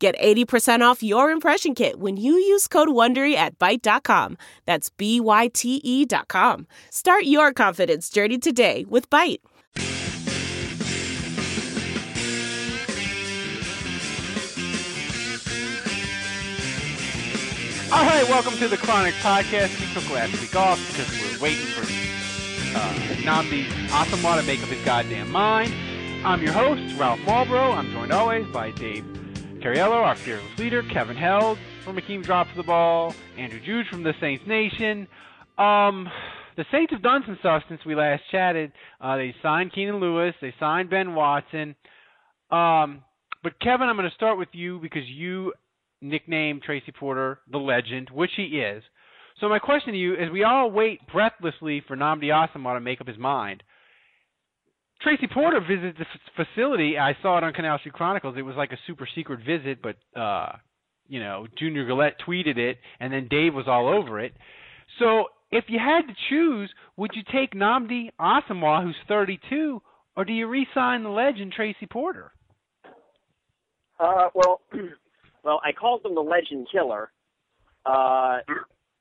Get 80% off your impression kit when you use code WONDERY at Byte.com. That's B-Y-T-E dot com. Start your confidence journey today with Byte. All right, welcome to the Chronic Podcast. We took last week off because we're waiting for uh, Nnamdi Asomugha to make up his goddamn mind. I'm your host, Ralph Marlboro. I'm joined always by Dave Cariello, our fearless leader, Kevin Held from Akeem Drops the Ball, Andrew Juge from the Saints Nation. Um, the Saints have done some stuff since we last chatted. Uh, they signed Keenan Lewis. They signed Ben Watson. Um, but Kevin, I'm going to start with you because you nicknamed Tracy Porter the legend, which he is. So my question to you is: We all wait breathlessly for Nnamdi Asomugha to make up his mind. Tracy Porter visited the f- facility. I saw it on Canal Street Chronicles. It was like a super secret visit, but uh, you know, Junior Galette tweeted it, and then Dave was all over it. So, if you had to choose, would you take Nnamdi Asomugha, who's 32, or do you re-sign the legend Tracy Porter? Uh, well, well, I called him the Legend Killer, uh,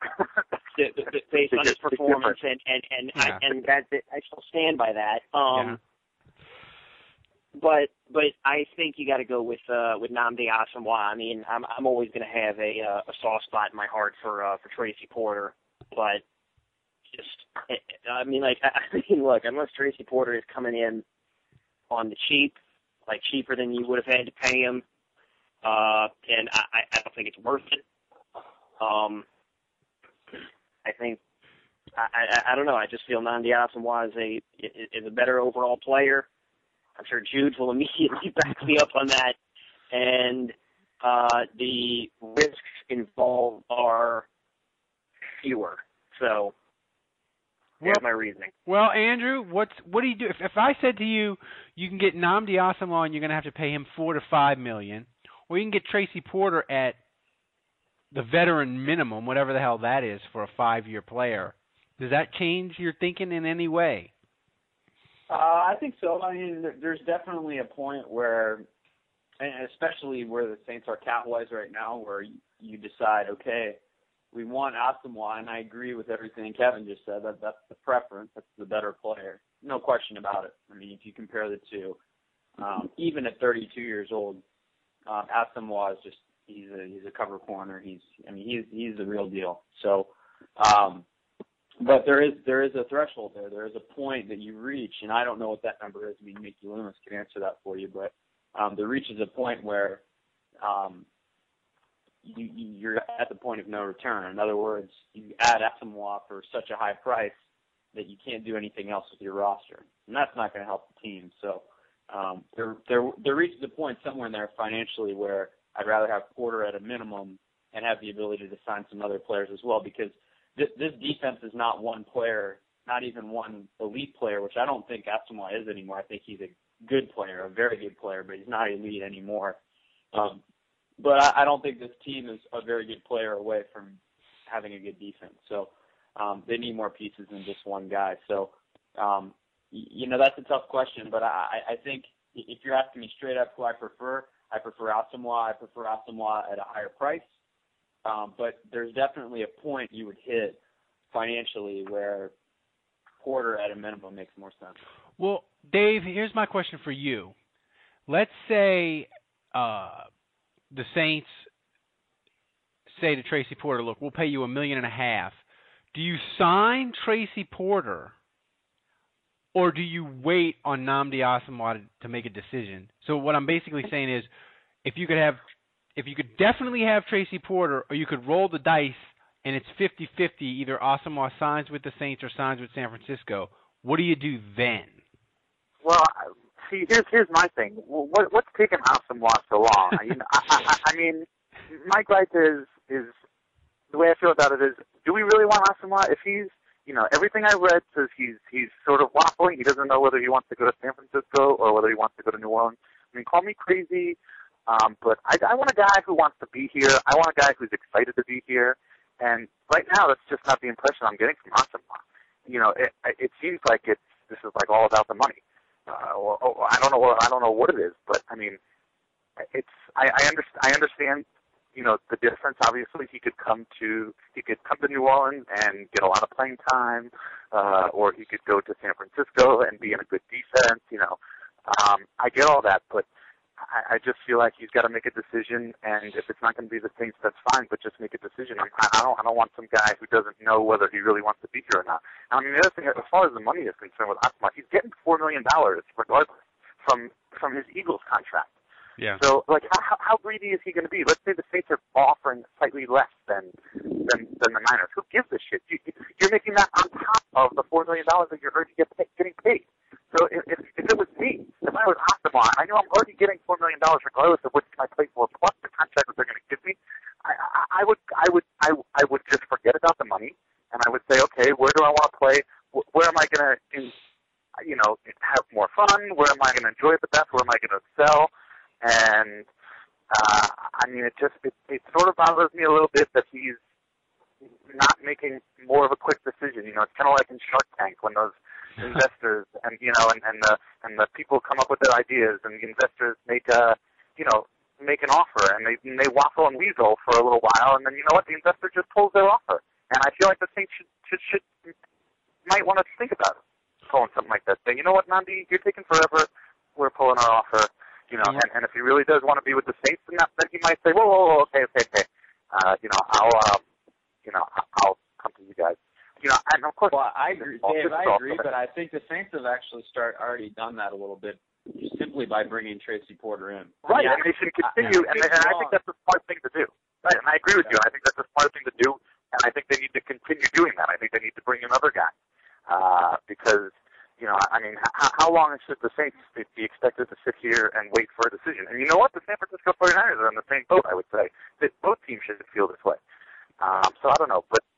based on his performance, and and and Yeah. I, and that, that I still stand by that. Um, Yeah. But but I think you got to go with uh with Nnamdi Asomugha. I mean, I'm I'm always going to have a uh, a soft spot in my heart for uh for Tracy Porter, but just I mean like I mean look, unless Tracy Porter is coming in on the cheap, like cheaper than you would have had to pay him, uh and I I don't think it's worth it. Um I think I I, I don't know, I just feel Nnamdi Asomugha is a is a better overall player. I'm sure Jude will immediately back me up on that. And uh, the risks involved are fewer. So Well- my reasoning. Well, Andrew, what's what do you do if if I said to you, you can get Nnamdi Asomugha and you're going to have to pay him four to five million, or you can get Tracy Porter at the veteran minimum, whatever the hell that is for a five-year player. Does that change your thinking in any way? Uh, I think so. I mean, there's definitely a point where, and especially where the Saints are cap-wise right now, where you, you decide, okay, we want Asomugha, and I agree with everything Kevin just said. That that's the preference. That's the better player, no question about it. I mean, if you compare the two, um, even at 32 years old, um, Asomugha is just he's a he's a cover corner. He's I mean he's he's the real deal. So. Um, but there is there is a threshold there. There is a point that you reach, and I don't know what that number is. I mean, Mickey Loomis can answer that for you, but um, there reaches a point where um, you you're at the point of no return. In other words, you add Asomugha for such a high price that you can't do anything else with your roster, and that's not going to help the team. So um, there there there reaches a point somewhere in there financially where I'd rather have Porter at a minimum and have the ability to sign some other players as well because this, this defense is not one player, not even one elite player, which I don't think Asomugha is anymore. I think he's a good player, a very good player, but he's not elite anymore. Um, but I, I don't think this team is a very good player away from having a good defense. So um, they need more pieces than just one guy. So um, you know that's a tough question, but I, I think if you're asking me straight up who I prefer, I prefer Asomugha. I prefer Asomugha at a higher price. Um, but there's definitely a point you would hit financially where Porter at a minimum makes more sense. Well, Dave, here's my question for you. Let's say uh, the Saints say to Tracy Porter, "Look, we'll pay you a million and a half." Do you sign Tracy Porter, or do you wait on Nnamdi Asomugha to, to make a decision? So what I'm basically saying is, if you could have, if you could definitely have Tracy Porter, or you could roll the dice and it's 50-50, either Asomugha signs with the Saints or signs with San Francisco. What do you do then? Well, see, here's here's my thing. What what's taking Asomugha so long? you know, I, I, I mean, my gripe is is the way I feel about it is, do we really want Asomugha? If he's, you know, everything I read says he's he's sort of waffling. He doesn't know whether he wants to go to San Francisco or whether he wants to go to New Orleans. I mean, call me crazy, um, but I, I want a guy who wants to be here. I want a guy who's excited to be here. And right now, that's just not the impression I'm getting from Asomugha. You know, it, it seems like it's this is like all about the money. Uh, or, or I don't know. I don't know what it is, but I mean, it's. I, I understand. I understand. You know, the difference. Obviously, he could come to he could come to New Orleans and get a lot of playing time, uh, or he could go to San Francisco and be in a good defense. You know, um, I get all that, just feel like he's got to make a decision, and if it's not going to be the Saints, that's fine. But just make a decision. I, I don't. I don't want some guy who doesn't know whether he really wants to be here or not. I mean, the other thing, as far as the money is concerned with Asomugha, he's getting four million dollars regardless from from his Eagles contract. Yeah. So, like, how, how greedy is he going to be? Let's say the Saints are offering slightly less than than than the Niners. Who gives a shit? You, you're making that on top of the four million dollars that you're already get, getting paid. So if, if, if it was me, if I was Asomugha, I know I'm already getting four million dollars regardless of which team I play for, plus the contract that they're going to give me. I, I, I would, I would, I, I would just forget about the money, and I would say, okay, where do I want to play? Where am I going to, you know, have more fun? Where am I going to enjoy it the best? Where am I going to excel? And uh, I mean, it just, it, it sort of bothers me a little bit that he's not making more of a quick decision. You know, it's kind of like in Shark Tank when those investors and you know and, and the and the people come up with their ideas and the investors make a you know make an offer and they and they waffle and weasel for a little while and then you know what the investor just pulls their offer and I feel like the Saints should should, should might want to think about it, pulling something like that. Say, you know what, Nnamdi, you're taking forever. We're pulling our offer. You know, Yeah. and, and if he really does want to be with the Saints, then, that, then he might say, whoa, whoa, whoa, okay, okay, okay. Uh, you know, I'll, um, you know, I'll come to you guys. You know, and of course, Well, I agree, Dave. I agree, but I think the Saints have actually start already done that a little bit simply by bringing Tracy Porter in. Right, Yeah, and they should continue, and, and I think that's a smart thing to do. Right, and I agree with you. I think that's a smart thing to do, and I think they need to continue doing that. I think they need to bring another guy, uh, because you know, I mean, how, how long should the Saints be be expected to sit here and wait for a decision? And you know what? The San Francisco 49ers are in the same boat. I would say that both teams should feel this way. Um, so I don't know, but you know,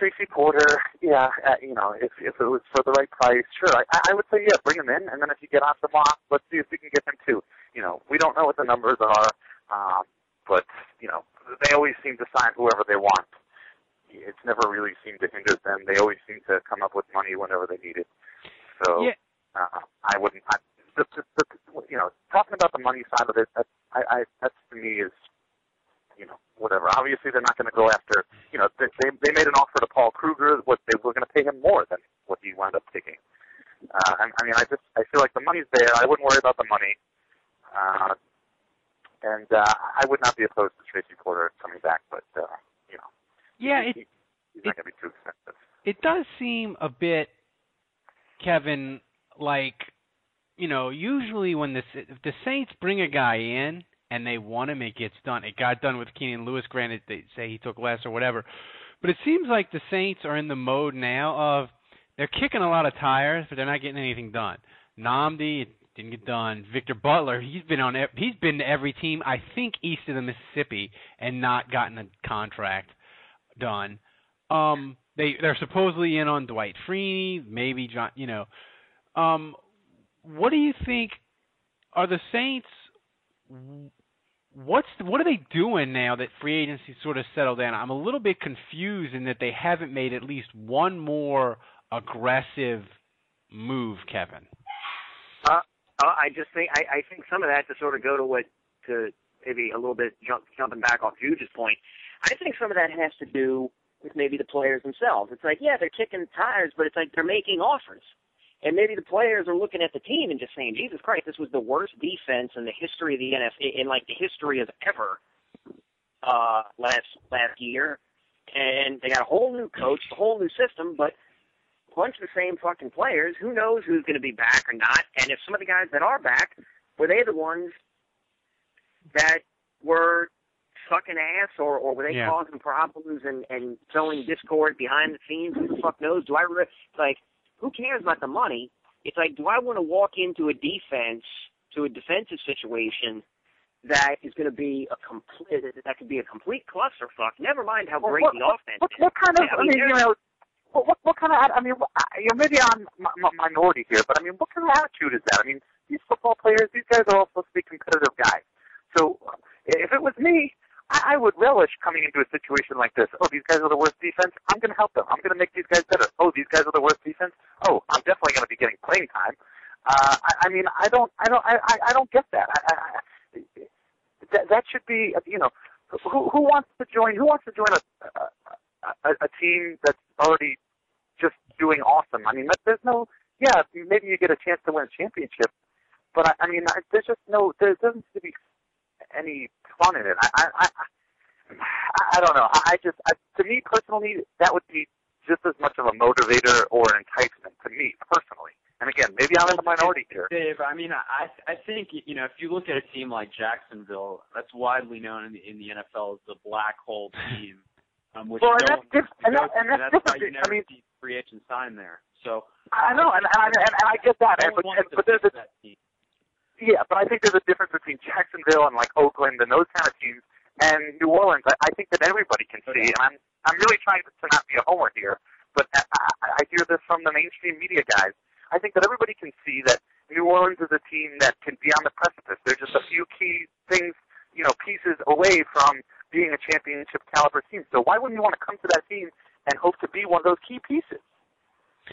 Tracy Porter, yeah, uh, you know, if if it was for the right price, sure, I, I would say yeah, bring him in, and then if you get off the block, let's see if we can get him too. You know, we don't know what the numbers are, um, but you know, they always seem to sign whoever they want. It's never really seemed to hinder them. They always seem to come up with money whenever they need it. So Yeah. uh, I wouldn't. I, the, the, the, you know, talking about the money side of it, that, I, I that to me is you know, whatever. Obviously, they're not going to go after, you know, they they made an offer to Paul Kruger. What they were going to pay him more than what he wound up taking. Uh, I, I mean, I just I feel like the money's there. I wouldn't worry about the money. Uh, and uh, I would not be opposed to Tracy Porter coming back, but uh, you know, Yeah, he, it he's not going to be too expensive. it does seem a bit, Kevin, like you know, usually when the if the Saints bring a guy in and they want him, it gets done. It got done with Keenan Lewis. Granted, they say he took less or whatever, but it seems like the Saints are in the mode now of they're kicking a lot of tires, but they're not getting anything done. Nnamdi didn't get done. Victor Butler, he's been on he's been to every team I think east of the Mississippi and not gotten a contract done. Um, they they're supposedly in on Dwight Freeney, maybe John. You know, um, what do you think? Are the Saints? What's what are they doing now that free agency sort of settled down? I'm a little bit confused in that they haven't made at least one more aggressive move, Kevin. Uh, I just think I, I think some of that to sort of go to what to maybe a little bit jump, jumping back off Juge's point. I think some of that has to do with maybe the players themselves. It's like yeah, they're kicking tires, but it's like they're making offers. And maybe the players are looking at the team and just saying, "Jesus Christ, this was the worst defense in the history of the NFL, in like the history of ever." Uh, last last year, and they got a whole new coach, a whole new system, but a bunch of the same fucking players. Who knows who's going to be back or not? And if some of the guys that are back were they the ones that were sucking ass, or or were they Yeah. causing problems and and sowing discord behind the scenes? Who the fuck knows? Do I re- like? Who cares about the money? It's like, do I want to walk into a defense, to a defensive situation, that is going to be a complete that could be a complete clusterfuck. Never mind how Well, great what, the offense what, is. what kind of? I I mean, mean, you know, what, what, what kind of? I mean, you know, maybe I'm m- minority here, but I mean, what kind of attitude is that? I mean, these football players, these guys are all supposed to be competitive guys. So, if it was me, I, I would relish coming into a situation like this. Oh, these guys are the worst defense. I'm going to help them. I'm going to make these guys better. Oh, these guys are the worst defense. Oh, I'm definitely going to be getting playing time. Uh, I, I mean, I don't, I don't, I, I, don't get that. I, I, that that should be, you know, who who wants to join? Who wants to join a a, a, team that's already just doing awesome? I mean, there's no, yeah, maybe you get a chance to win a championship, but I, I mean, there's just no, there doesn't seem to be any fun in it. I, I, I, I- don't know. I, just, I, to me personally, that would be just as much of a motivator or an enticement to me personally. And again, maybe I'm in the minority here. Dave, I mean, I I think you know if you look at a team like Jacksonville, that's widely known in the in the NFL as the black hole team, um, which Well, and no that's diff- and that- to, and that's why you I mean- see free agent sign there. So I know, and, and, and, and I get that. no And, but, and, but there's a that team. Yeah, but I think there's a difference between Jacksonville and like Oakland and those kind of teams and New Orleans. I, I think that everybody can see, and I'm I'm really trying to not be a homer here, but I, I hear this from the mainstream media guys. I think that everybody can see that New Orleans is a team that can be on the precipice. They're just a few key things, you know, pieces away from being a championship caliber team. So why wouldn't you want to come to that team and hope to be one of those key pieces?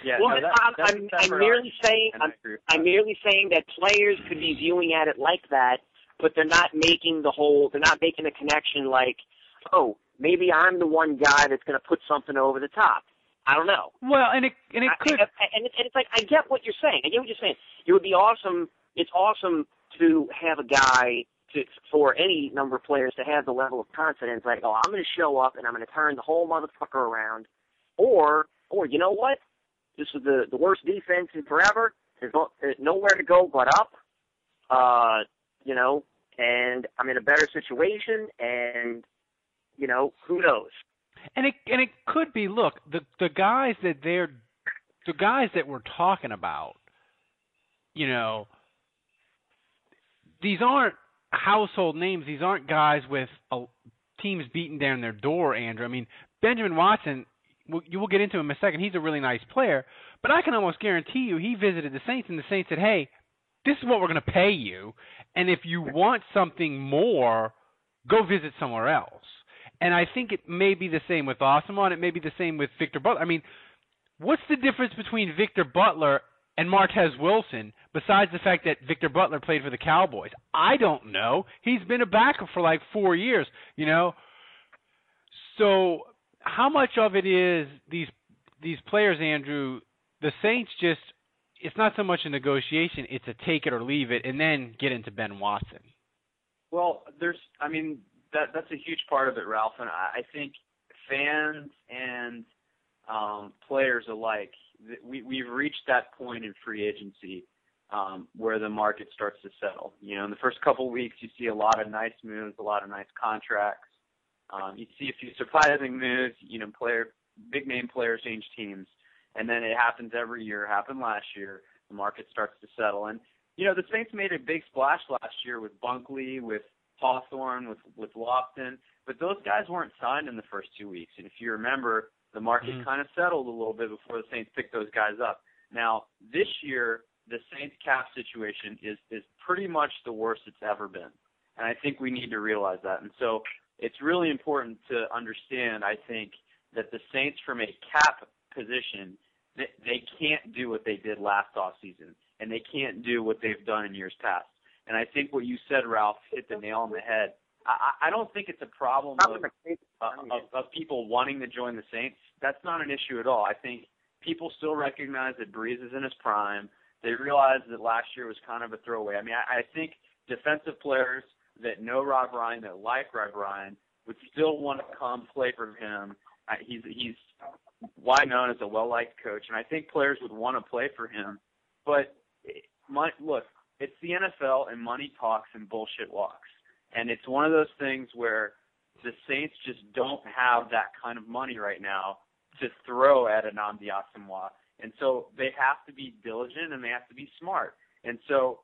Yeah, well, no, that, I'm, I'm, a I'm merely saying I I'm, agree I'm merely saying that players could be viewing at it like that, but they're not making the whole. They're not making a connection like, oh, maybe I'm the one guy that's going to put something over the top. I don't know. Well, and it and it could. I- and, it, and it's like I get what you're saying. I get what you're saying. It would be awesome. It's awesome to have a guy to for any number of players to have the level of confidence, like, oh, I'm going to show up and I'm going to turn the whole motherfucker around, or or you know what? This is the the worst defense in forever. There's, no, there's nowhere to go but up. Uh, you know, and I'm in a better situation, and you know, who knows? And it and it could be. Look, the the guys that they're the guys that we're talking about. You know, these aren't household names. These aren't guys with a, teams beating down their door. Andrew, I mean Benjamin Watson. We'll- You will get into him in a second. He's a really nice player, but I can almost guarantee you he visited the Saints, and the Saints said, "Hey, this is what we're going to pay you, and if you want something more, go visit somewhere else." And I think it may be the same with Asomugha. It may be the same with Victor Butler. I mean, what's the difference between Victor Butler and Martez Wilson besides the fact that Victor Butler played for the Cowboys? I don't know. He's been a backup for like four years, you know. So how much of it is these these players, Andrew? The Saints just it's not so much a negotiation; it's a take it or leave it, and then get into Ben Watson. Well, there's, I mean, that that's a huge part of it, Ralph, and I, I think fans and um, players alike, we we've reached that point in free agency um, where the market starts to settle. You know, in the first couple of weeks, you see a lot of nice moves, a lot of nice contracts. Um, you see a few surprising moves. You know, player, big name players change teams, and then it happens every year. Happened last year. The market starts to settle, and you know, the Saints made a big splash last year with Bunkley, with Hawthorne, with with Lofton, but those guys weren't signed in the first two weeks. And if you remember, the market Mhm. kind of settled a little bit before the Saints picked those guys up. Now this year, the Saints cap situation is is pretty much the worst it's ever been, and I think we need to realize that. And so it's really important to understand. I think that the Saints, from a cap position, they, can't do what they did last off season and they can't do what they've done in years past. And I think what you said, Ralph, hit the nail on the head. I, I don't think it's a problem of, of, of people wanting to join the Saints. That's not an issue at all. I think people still recognize that Brees is in his prime. They realize that last year was kind of a throwaway. I mean, I, I think defensive players that know Rob Ryan, that like Rob Ryan, would still want to come play for him. He's he's wide known as a well-liked coach, and I think players would want to play for him. But my, look, it's the NFL, and money talks and bullshit walks. And it's one of those things where the Saints just don't have that kind of money right now to throw at Nnamdi Asomugha. And so they have to be diligent and they have to be smart. And so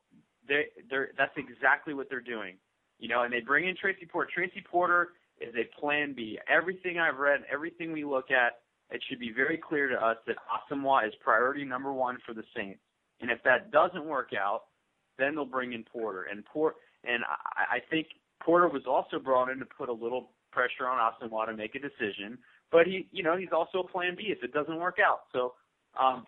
they they're that's exactly what they're doing. You know, and they bring in Tracy Porter. Tracy Porter is a plan B. Everything I've read, everything we look at, it should be very clear to us that Asomugha is priority number one for the Saints. And if that doesn't work out, then they'll bring in Porter. And Port and I, I think Porter was also brought in to put a little pressure on Asomugha to make a decision. But he, you know, he's also a plan B if it doesn't work out. So um,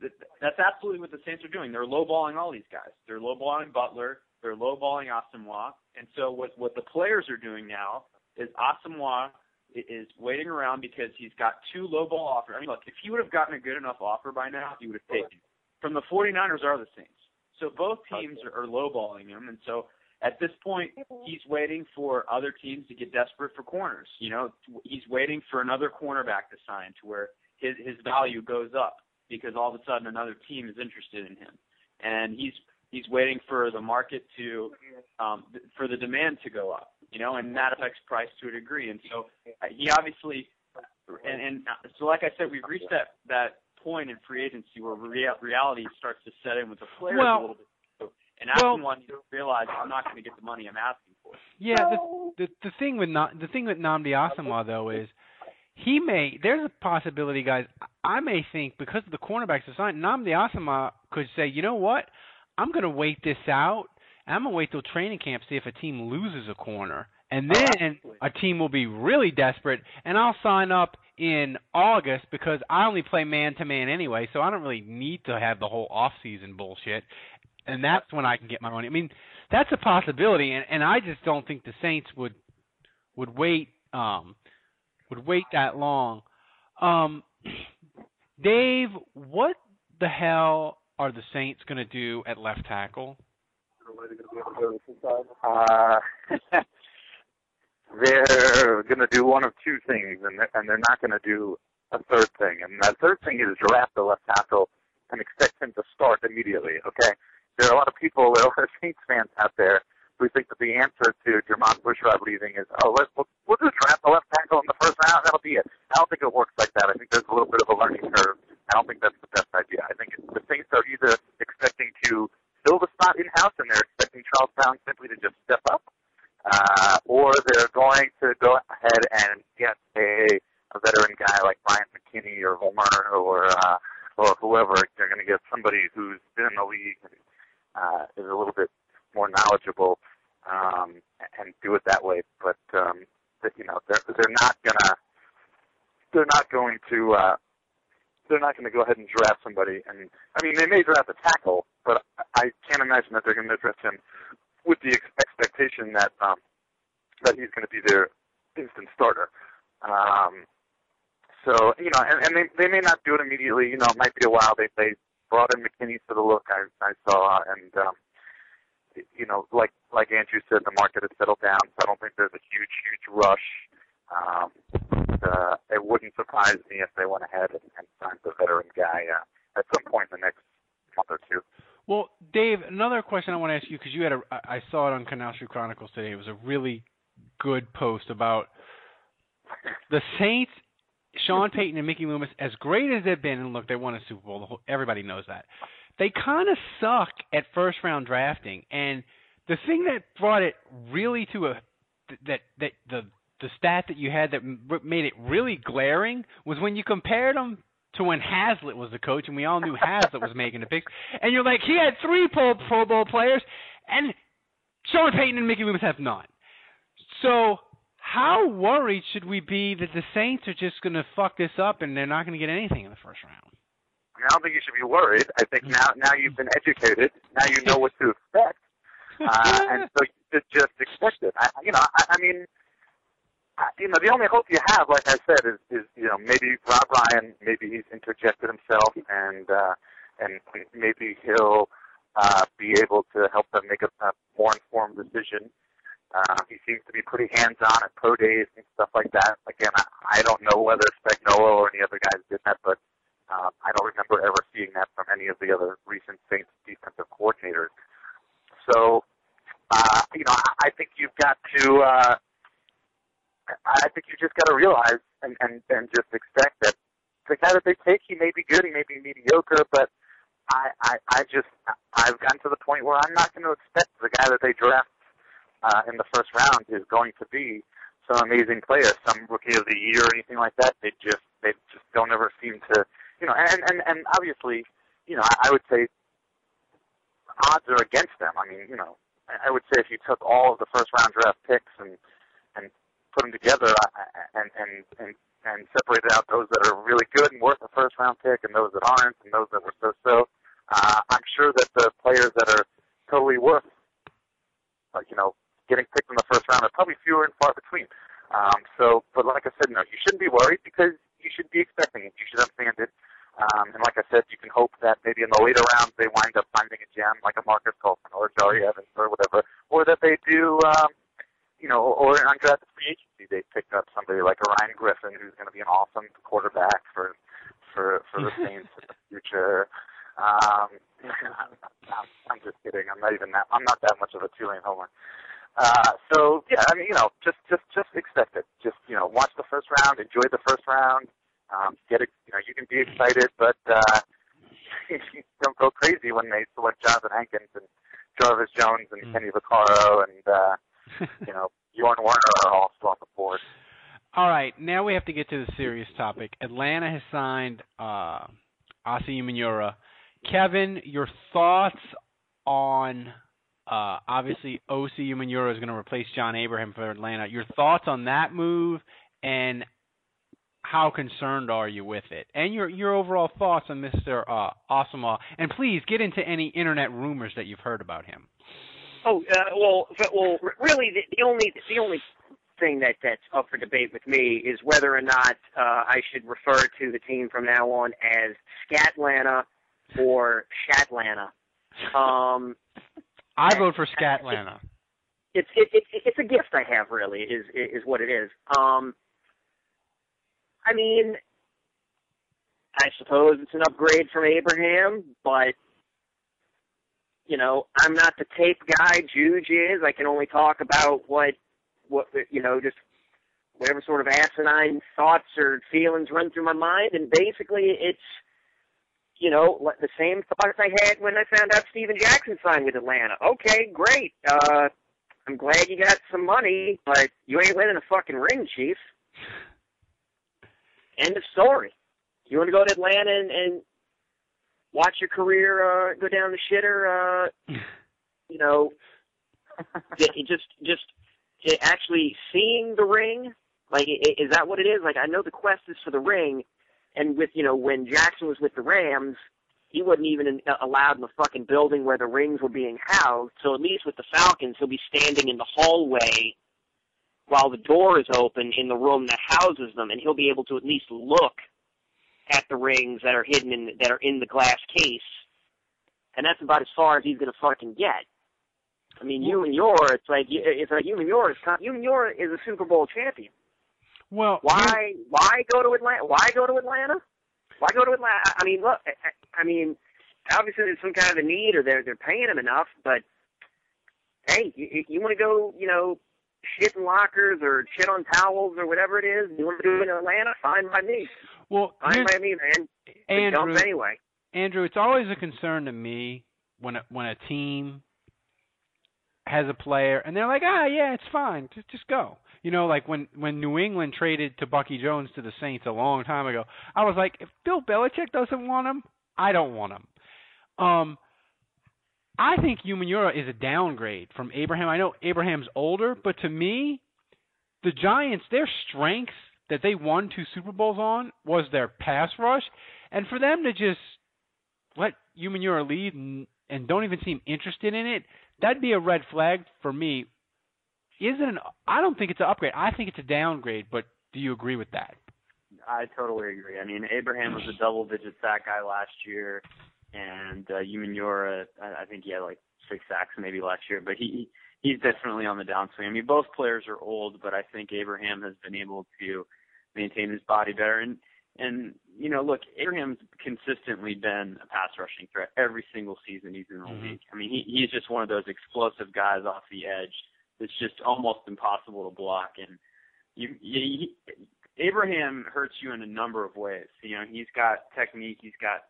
th- that's absolutely what the Saints are doing. They're lowballing all these guys. They're lowballing Butler. They're lowballing Asomugha. And so what what the players are doing now is Asomugha is waiting around because he's got two low ball offers. I mean, look, if he would have gotten a good enough offer by now, he would have taken it. From the 49ers are the Saints. So both teams are, are lowballing him, and so at this point, he's waiting for other teams to get desperate for corners. You know, he's waiting for another cornerback to sign to where his his value goes up because all of a sudden another team is interested in him, and he's he's waiting for the market to um, for the demand to go up. You know, and that affects price to a degree. And so uh, he obviously, and, and so like I said, we've reached that that point in free agency where rea- reality starts to set in with the players Well- a little bit. And after Well- one, you realize I'm not going to get the money I'm asking for. Yeah, the the the thing with Na- the thing with Nnamdi Asomugha though is he may there's a possibility, guys. I may think because of the cornerbacks assigned, Nnamdi Asomugha could say, you know what, I'm going to wait this out. I'm going to wait till training camp see if a team loses a corner, and then a team will be really desperate, and I'll sign up in August because I only play man to man anyway, so I don't really need to have the whole off season bullshit. And that's when I can get my money. I mean, that's a possibility, and, and I just don't think the Saints would would wait um would wait that long. Um Dave, what the hell are the Saints going to do at left tackle? Uh, they're going to do one of two things, and they're, and they're not going to do a third thing. And that third thing is draft the left tackle and expect him to start immediately. Okay, there are a lot of people, there are a lot of Saints fans out there who think that the answer to Jermon Bushrod leaving is, oh, let's we'll, we'll just draft the left tackle in the first round. That'll be it. I don't think it works like that. I think there's a little bit of a learning curve. I don't think that's the best idea. I think the Saints are either expecting to fill the spot in house and they're expecting Charles Brown simply to just step up, uh, or they're going to go ahead and get a, a veteran guy like Bryant McKinnie or Homer or uh, or whoever. They're going to get somebody who's been in the league and uh, is a little bit more knowledgeable um, and do it that way. But um, you know, they're they're not gonna they're not going to uh, they're not going to go ahead and draft somebody. And I mean, they may draft a tackle, but I can't imagine that they're going to draft him with the ex- expectation that um, that he's going to be their instant starter. Um, so you know, and, and they they may not do it immediately. You know, it might be a while. They they brought in McKinnie for the look I I saw, and um, you know, like like Andrew said, the market has settled down. So I don't think there's a huge huge rush. Um, uh, it wouldn't surprise me if they went ahead and, and signed the veteran guy uh, at some point in the next month or two. Well, Dave, another question I want to ask you because you had a I saw it on Canal Street Chronicles today. It was a really good post about the Saints, Sean Payton and Mickey Loomis. As great as they've been, and look, they won a Super Bowl. Whole, everybody knows that. They kind of suck at first round drafting, and the thing that brought it really to a that that the the stat that you had that made it really glaring was when you compared them to when Haslett was the coach, and we all knew Haslett was making the picks. And you're like, he had three Pro, Pro Bowl players, and Sean Payton and Mickey Loomis have none. So how worried should we be that the Saints are just going to fuck this up and they're not going to get anything in the first round? I, don't think you should be worried. I think now now you've been educated. Now you know what to expect, uh, and so you should just expect it. I, you know, I, I mean, you know, the only hope you have, like I said, is is you know maybe Rob Ryan, maybe he's interjected himself, and uh, and maybe he'll uh, be able to help them make a, a more informed decision. Uh, he seems to be pretty hands-on at pro days and stuff like that. Again, I, I don't know whether Spagnuolo or any other guys did that, but um, I don't remember ever seeing that from any of the other recent Saints defensive coordinators. So, uh, you know, I, I think you've got to. Uh, I think you just got to realize and, and and just expect that the guy that they take, he may be good, he may be mediocre, but I I, I just I've gotten to the point where I'm not going to expect the guy that they draft uh, in the first round is going to be some amazing player, some rookie of the year or anything like that. They just they just don't ever seem to, you know. And and and obviously, you know, I, I would say odds are against them. I mean, you know, I, would say if you took all of the first round draft picks and put them together and and and and separated out those that are really good and worth a first round pick and those that aren't and those that were so so. Uh, I'm sure that the players that are totally worth, uh, you know, getting picked in the first round are probably fewer and far between. Um, so, but like I said, no, you shouldn't be worried because you should be expecting it. You should understand it. Um, and like I said, you can hope that maybe in the later rounds they wind up finding a gem like a Marques Colston or Jahri Evans or whatever, or that they do, um, you know, or in undrafted free agency they pick up somebody like a Ryan Griffin who's going to be an awesome quarterback for for for the Saints in the future. Um, I'm, I'm just kidding. I'm not even that. I'm not that much of a Tulane homer. Uh, so yeah, I mean, you know, just just just expect it. Just you know, watch the first round, enjoy the first round. Um, get it. You know, you can be excited, but uh, don't go crazy when they select Johnathan Hankins and Jarvis Jones and mm. Kenny Vaccaro and uh, you know Bjorn Werner are all still on the board. All right, now we have to get to the serious topic. Atlanta has signed uh, Osi Umenyiora. Kevin, your thoughts on uh, obviously, Osi Umenyiora is going to replace John Abraham for Atlanta. Your thoughts on that move, and how concerned are you with it? And your your overall thoughts on Mr. Uh, Asomugha. And please get into any internet rumors that you've heard about him. Oh uh, well, well, really, the, the only the only thing that that's up for debate with me is whether or not uh, I should refer to the team from now on as Scatlanta or Shatlanta. Um, I vote for Scatlanta. It's it, it, it's a gift I have really is is what it is. Um, I mean, I suppose it's an upgrade from Abraham, but you know, I'm not the tape guy. Juge is. I can only talk about what what you know, just whatever sort of asinine thoughts or feelings run through my mind, and basically it's you know, the same thoughts I had when I found out Steven Jackson signed with Atlanta. Okay, great. Uh, I'm glad you got some money, but you ain't winning a fucking ring, Chief. End of story. You want to go to Atlanta and, and watch your career uh, go down the shitter? Uh, you know, just just actually seeing the ring. Like, is that what it is? Like, I know the quest is for the ring, and with you know when Jackson was with the Rams, he wasn't even in, uh, allowed in the fucking building where the rings were being housed. So at least with the Falcons, he'll be standing in the hallway while the door is open in the room that houses them, and he'll be able to at least look at the rings that are hidden in that are in the glass case. And that's about as far as he's gonna fucking get. I mean, Umenyiora, it's like it's like Umenyiora is Umenyiora is a Super Bowl champion. Well, why why go to Atlanta? Why go to Atlanta? Why go to Atlanta? I mean, look, I mean, obviously there's some kind of a need, or they're they're paying him enough. But hey, you, you want to go, you know, shit in lockers or shit on towels or whatever it is. You want to do it in Atlanta? Fine by me. Well, fine by me, man. Andrew, anyway. Andrew, it's always a concern to me when a, when a team has a player and they're like, ah, yeah, it's fine, just just go. You know, like when when New England traded Tebucky Jones to the Saints a long time ago, I was like, if Bill Belichick doesn't want him, I don't want him. Um, I think Umenyiora is a downgrade from Abraham. I know Abraham's older, but to me, the Giants, their strengths that they won two Super Bowls on was their pass rush, and for them to just let Umenyiora lead and, and don't even seem interested in it, that'd be a red flag for me isn't an, I don't think it's an upgrade. I think it's a downgrade. But do you agree with that? I totally agree. I mean, Abraham was a double-digit sack guy last year, and uh, Umenyiora, I, I think he had like six sacks maybe last year, but he he's definitely on the downswing. I mean, both players are old, but I think Abraham has been able to maintain his body better. And and you know, look, Abraham's consistently been a pass rushing threat every single season he's in the mm-hmm. league. I mean, he he's just one of those explosive guys off the edge it's just almost impossible to block. And you, you, Abraham hurts you in a number of ways. You know, he's got technique, he's got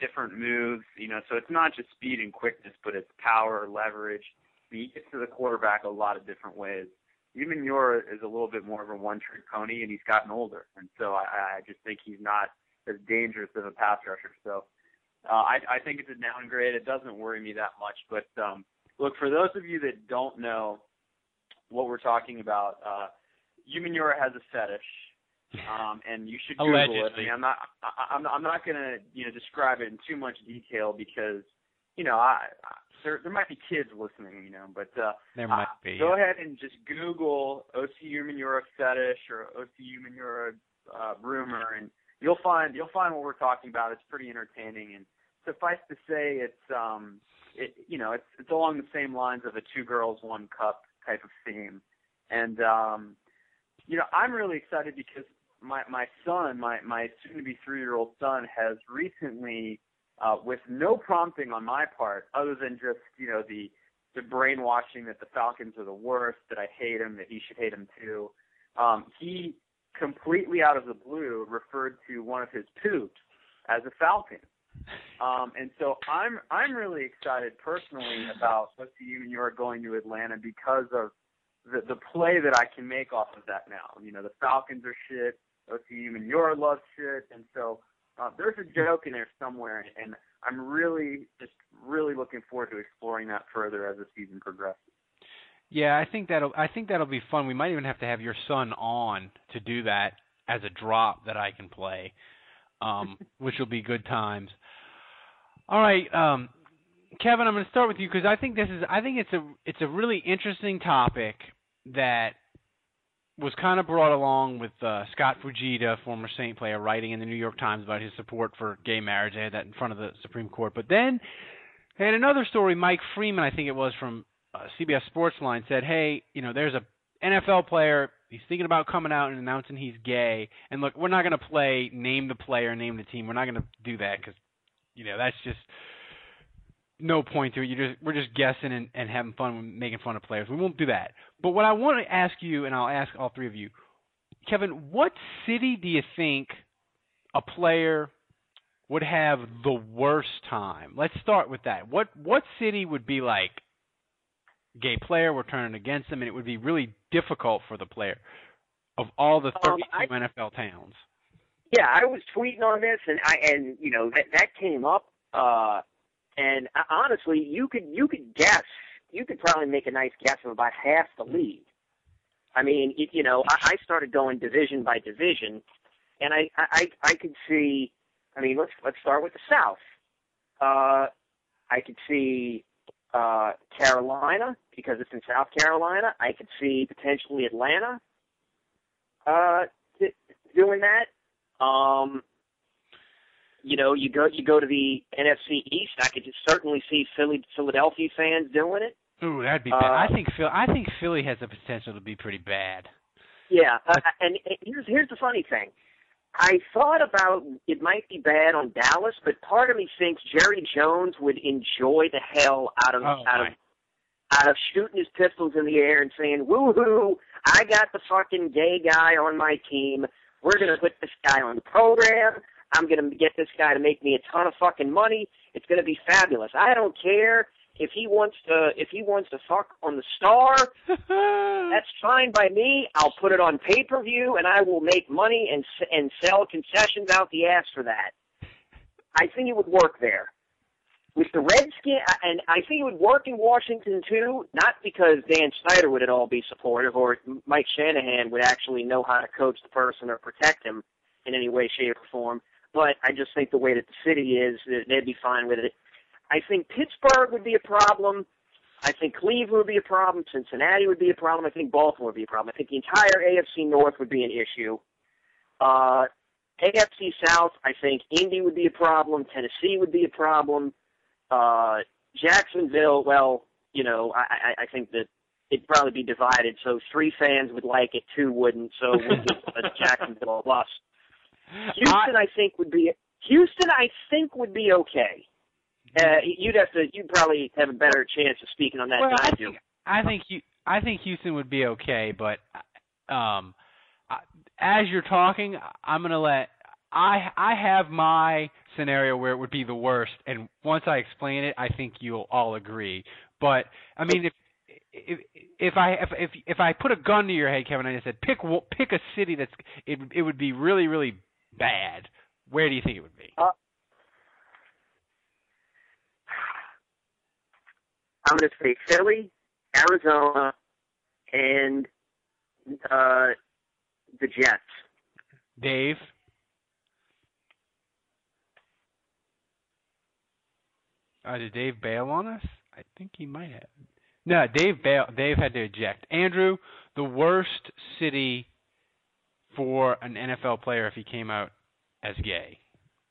different moves. You know, so it's not just speed and quickness, but it's power, leverage. He gets to the quarterback a lot of different ways. Umenyiora is a little bit more of a one-trick pony, and he's gotten older, and so I, I just think he's not as dangerous of a pass rusher. So uh, I, I think it's a downgrade. It doesn't worry me that much. But um, look, for those of you that don't know what we're talking about, uh, Umenyiora has a fetish, um, and you should Google Allegedly. it. I mean, I'm not, I, I'm, I'm not going to, you know, describe it in too much detail because, you know, I, I there, there might be kids listening, you know, but uh, There might be. Go ahead and just Google Osi Umenyiora fetish or Osi Umenyiora uh, rumor, and you'll find you'll find what we're talking about. It's pretty entertaining, and suffice to say, it's um, it you know, it's it's along the same lines of a two girls one cup type of theme, and um, you know, I'm really excited because my my son, my my soon to be three year old son, has recently, uh, with no prompting on my part, other than just you know the the brainwashing that the Falcons are the worst, that I hate him, that he should hate him too. Um, he completely out of the blue referred to one of his poops as a Falcon. Um, and so I'm I'm really excited personally about Osi Umenyiora going to Atlanta because of the the play that I can make off of that now. You know, the Falcons are shit, Osi Umenyiora love shit, and so uh, there's a joke in there somewhere, and I'm really just really looking forward to exploring that further as the season progresses. Yeah, I think that'll I think that'll be fun. We might even have to have your son on to do that as a drop that I can play, um, which will be good times. All right, um, Kevin, I'm going to start with you because I think this is I think it's a it's a really interesting topic that was kind of brought along with uh, Scott Fujita, former Saint player, writing in the New York Times about his support for gay marriage. They had that in front of the Supreme Court, but then they had another story. Mike Freeman, I think it was from uh, CBS Sportsline, said, "Hey, you know, there's a NFL player. He's thinking about coming out and announcing he's gay. And look, we're not going to play name the player, name the team. We're not going to do that because, you know, that's just no point to it. You just we're just guessing and, and having fun, making fun of players. We won't do that. But what I want to ask you, and I'll ask all three of you, Kevin, what city do you think a player would have the worst time? Let's start with that. What what city would be like gay player, we're turning against them, and it would be really difficult for the player of all the 32 Um, I- NFL towns. Yeah, I was tweeting on this, and I and you know that that came up, uh, and uh, honestly, you could you could guess, you could probably make a nice guess of about half the league. I mean, it, you know, I, I started going division by division, and I I I could see. I mean, let's let's start with the South. Uh, I could see uh, Carolina because it's in South Carolina. I could see potentially Atlanta uh, doing that. Um, you know, you go you go to the NFC East. I could just certainly see Philly Philadelphia fans doing it. Ooh, that'd be bad. I Uh, think Phil. I think Philly has the potential to be pretty bad. Yeah, uh, and, and here's here's the funny thing. I thought about it might be bad on Dallas, but part of me thinks Jerry Jones would enjoy the hell out of Oh, out of out of shooting his pistols in the air and saying, "Woohoo! I got the fucking gay guy on my team. We're gonna put this guy on the program. I'm gonna get this guy to make me a ton of fucking money. It's gonna be fabulous. I don't care if he wants to if he wants to fuck on the star. That's fine by me. I'll put it on pay per view, and I will make money and and sell concessions out the ass for that. I think it would work there. With the Redskin, and I think it would work in Washington too. Not because Dan Snyder would at all be supportive, or Mike Shanahan would actually know how to coach the person or protect him in any way, shape, or form. But I just think the way that the city is, they'd be fine with it. I think Pittsburgh would be a problem. I think Cleveland would be a problem. Cincinnati would be a problem. I think Baltimore would be a problem. I think the entire AFC North would be an issue. Uh, AFC South, I think Indy would be a problem. Tennessee would be a problem. Uh, Jacksonville, well, you know, I, I, I think that it'd probably be divided. So three fans would like it, two wouldn't. So we'll give uh, Jacksonville a plus. Houston, I think would be Houston. I think would be okay. Uh, you'd have to. You'd probably have a better chance of speaking on that well, than I, I do. think I think you I think Houston would be okay, but um, I- as you're talking, I'm gonna let I I have my scenario where it would be the worst, and once I explain it, I think you'll all agree. But I mean, if if if I if if if I put a gun to your head, Kevin, and I said pick pick a city that's it it would be really really bad. Where do you think it would be? Uh, I'm going to say Philly, Arizona, and uh, the Jets. Dave. Uh, did Dave bail on us? I think he might have. No, Dave bail. Dave had to eject. Andrew, the worst city for an NFL player if he came out as gay.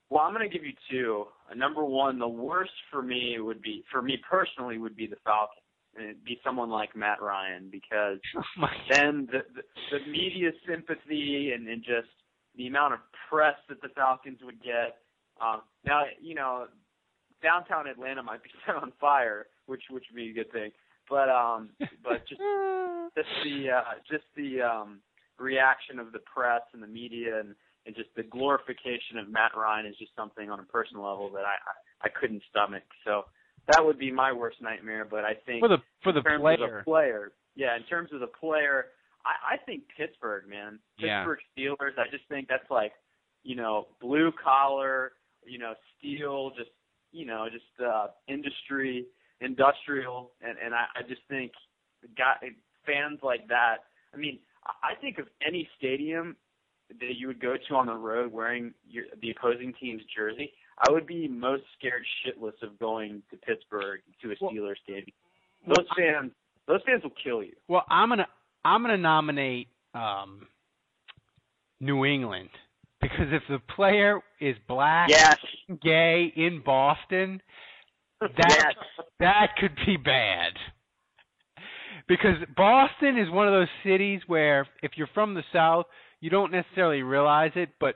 Well, I'm going to give you two. Number one, the worst for me would be, for me personally, would be the Falcons. And it'd be someone like Matt Ryan because Oh then the, the the media sympathy and, and just the amount of press that the Falcons would get. Um, now, you know, downtown Atlanta might be set on fire, which which would be a good thing. But um, but just just the uh, just the um, reaction of the press and the media and, and just the glorification of Matt Ryan is just something on a personal level that I I, I couldn't stomach. So that would be my worst nightmare. But I think for the for the player. the player, yeah, in terms of the player, I, I think Pittsburgh, man, Yeah. Pittsburgh Steelers. I just think that's like, you know, blue collar, you know, steel, just you know, just uh, industry, industrial, and and I, I just think got fans like that. I mean, I I think of any stadium that you would go to on the road wearing your, the opposing team's jersey, I would be most scared shitless of going to Pittsburgh to a Well- Steelers stadium. Those fans, those fans will kill you. Well, I'm gonna I'm gonna nominate um, New England because if the player is black, Yes. gay in Boston, that Yes. that could be bad. Because Boston is one of those cities where if you're from the South, you don't necessarily realize it, but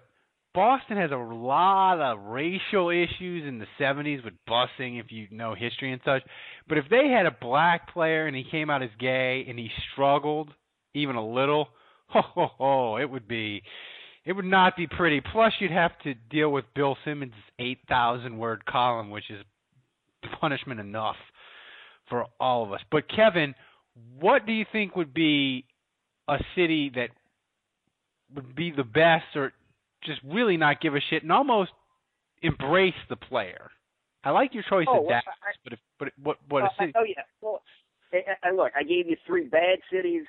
Boston has a lot of racial issues in the 70s with busing, if you know history and such. But if they had a black player and he came out as gay and he struggled even a little, ho ho ho, it would be, it would not be pretty. Plus, you'd have to deal with Bill Simmons' 8,000 word column, which is punishment enough for all of us. But Kevin, what do you think would be a city that would be the best or just really not give a shit and almost embrace the player? I like your choice Oh, of well, Dallas, I- but if, but what what Uh, a city? oh yeah. Well, and, look, I gave you three bad cities.